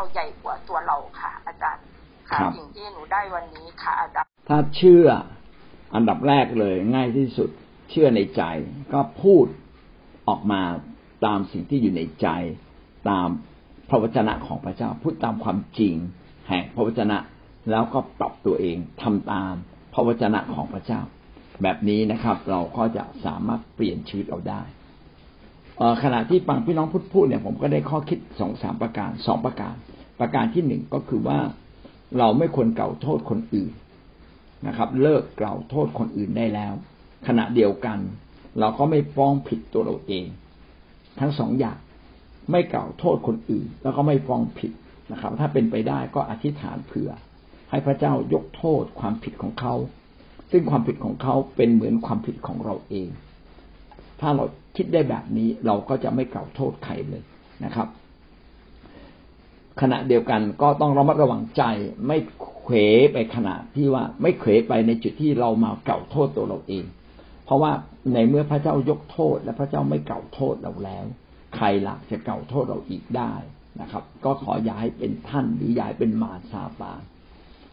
าใหญ่กว่าตัวเราค่ะ อาจารย์ค่ะสิ่งที่หนูได้วันนี้ค่ะ อาจารย์ถ้าเชื่ออันดับแรกเลยง่ายที่สุด เชื่อในใจ ก็พูดออกมาตามสิ่งที่อยู่ในใจ ตามพระวจนะของพระเจ้า พูดตามความจริง แห่งพระวจนะ แล้วก็ปรับตัวเองทำตามพระวจนะของพระเจ้า แบบนี้นะครับ เราก็จะสามารถเปลี่ยนชีวิตเราได้ ขณะที่ฟังพี่น้องพูดพูดเนี่ยผมก็ได้ข้อคิดสองสามประการสองประการ ประการที่หนึ่งก็คือว่าเราไม่ควรเก่าโทษคนอื่นนะครับ เลิกเกล่าวโทษคนอื่นได้แล้ว ขณะเดียวกัน เราก็ไม่ฟ้องผิดตัวเราเอง ทั้งสองอย่างไม่เกล่าวโทษคนอื่น แล้วก็ไม่ฟ้องผิดนะครับ ถ้าเป็นไปได้ก็อธิษฐานเผื่อ ให้พระเจ้ายกโทษความผิดของเขา ซึ่งความผิดของเขาเป็นเหมือนความผิดของเราเอง ถ้าเราคิดได้แบบนี้เราก็จะไม่กล่าวโทษใครเลยนะครับ ขณะเดียวกันก็ต้องระมัดระวังใจไม่เขวไปขณะที่ว่าไม่เขวไปในจุดที่เรามาเก่าโทษตัวเราเอง เพราะว่าในเมื่อพระเจ้ายกโทษ และพระเจ้าไม่เก่าโทษเราแล้ว ใครล่ะจะเก่าโทษเราอีกได้นะครับ ก็ขออย่าให้เป็นท่านหรืออย่าให้เป็นมาซาตา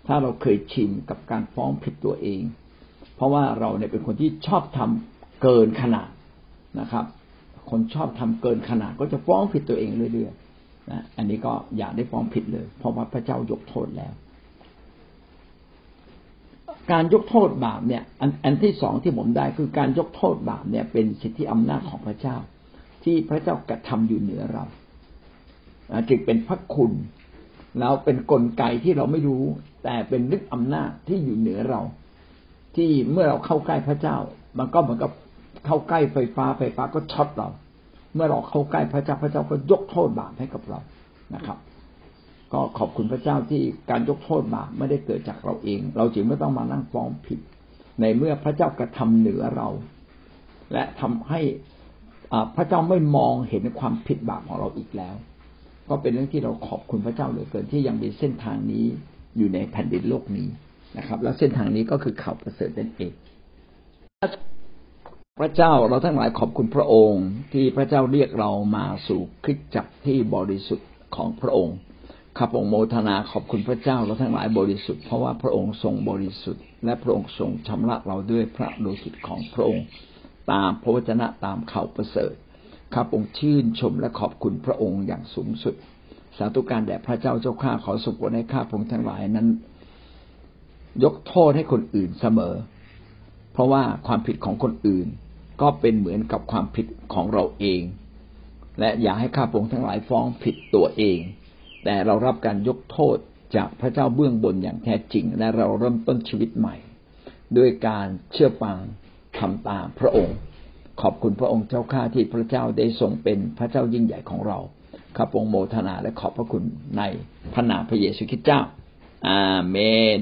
ถ้าเราเคยชินกับการฟ้องผิดตัวเอง เพราะว่าเราเนี่ยเป็นคนที่ชอบทำเกินขนาด นะครับ คนชอบทำเกินขนาดก็จะฟ้องผิดตัวเองเรื่อยๆนะอันนี้ก็อย่าได้ฟ้องผิดเลย เพราะว่าพระเจ้ายกโทษแล้ว การยกโทษบาปเนี่ย อันอันที่สองที่ผมได้คือการยกโทษบาปเนี่ย เป็นสิทธิอำนาจของพระเจ้า ที่พระเจ้ากระทำอยู่เหนือเราจึงเป็นพระคุณแล้วเป็นนกลไกที่เราไม่รู้ แต่เป็นฤทธิอำนาจที่อยู่เหนือเรา ที่เมื่อเราเข้าใกล้พระเจ้า มันก็เหมือนกับ เข้าใกล้ไฟฟ้าไฟฟ้าก็ช็อตเรา เมื่อเราเข้าใกล้พระเจ้าพระเจ้าก็ยกโทษบาปให้กับเรานะครับ ก็ขอบคุณพระเจ้าที่การยกโทษบาปไม่ได้เกิดจากเราเอง เราจึงไม่ต้องมานั่งฟ้องผิด ในเมื่อพระเจ้ากระทำเหนือเรา และทำให้พระเจ้าไม่มองเห็นความผิดบาปของเราอีกแล้ว ก็เป็นเรื่องที่เราขอบคุณพระเจ้าเหลือเกินที่ยังมีเส้นทางนี้อยู่ในแผ่นดินโลกนี้นะครับ แล้วเส้นทางนี้ก็คือข่าวประเสริฐนั่นเอง พระเจ้าเราทั้งหลายขอบคุณพระองค์ ที่พระเจ้าเรียกเรามาสู่คริสตจักรที่บริสุทธิ์ของพระองค์ข้าพงโมทนาขอบคุณพระเจ้าเราทั้งหลายบริสุทธิ์เพราะว่าพระองค์ทรงบริสุทธิ์ และพระองค์ทรงชำระเราด้วยพระโลหิตของพระองค์ ตามพระวจนะตามข่าวประเสริฐข้าพงชื่นชมและขอบคุณพระองค์อย่างสูงสุด สาธุการแด่พระเจ้าเจ้าข้าขอสุขให้ข้าพงทั้งหลายนั้น ยกโทษให้คนอื่นเสมอ เพราะว่าความผิดของคนอื่น ก็เป็นเหมือนกับความผิดของเราเอง และอย่าให้ข้าพงทั้งหลายฟ้องผิดตัวเอง แต่เรารับการยกโทษจากพระเจ้าเบื้องบนอย่างแท้จริง และเราเริ่มต้นชีวิตใหม่ ด้วยการเชื่อฟังทำตามพระองค์ ขอบคุณพระองค์เจ้าข้าที่พระเจ้าได้ทรงเป็นพระเจ้ายิ่งใหญ่ของเราข้าพงโมทนาและขอบพระคุณในพระนามพระเยซูคริสต์เจ้า อาเมน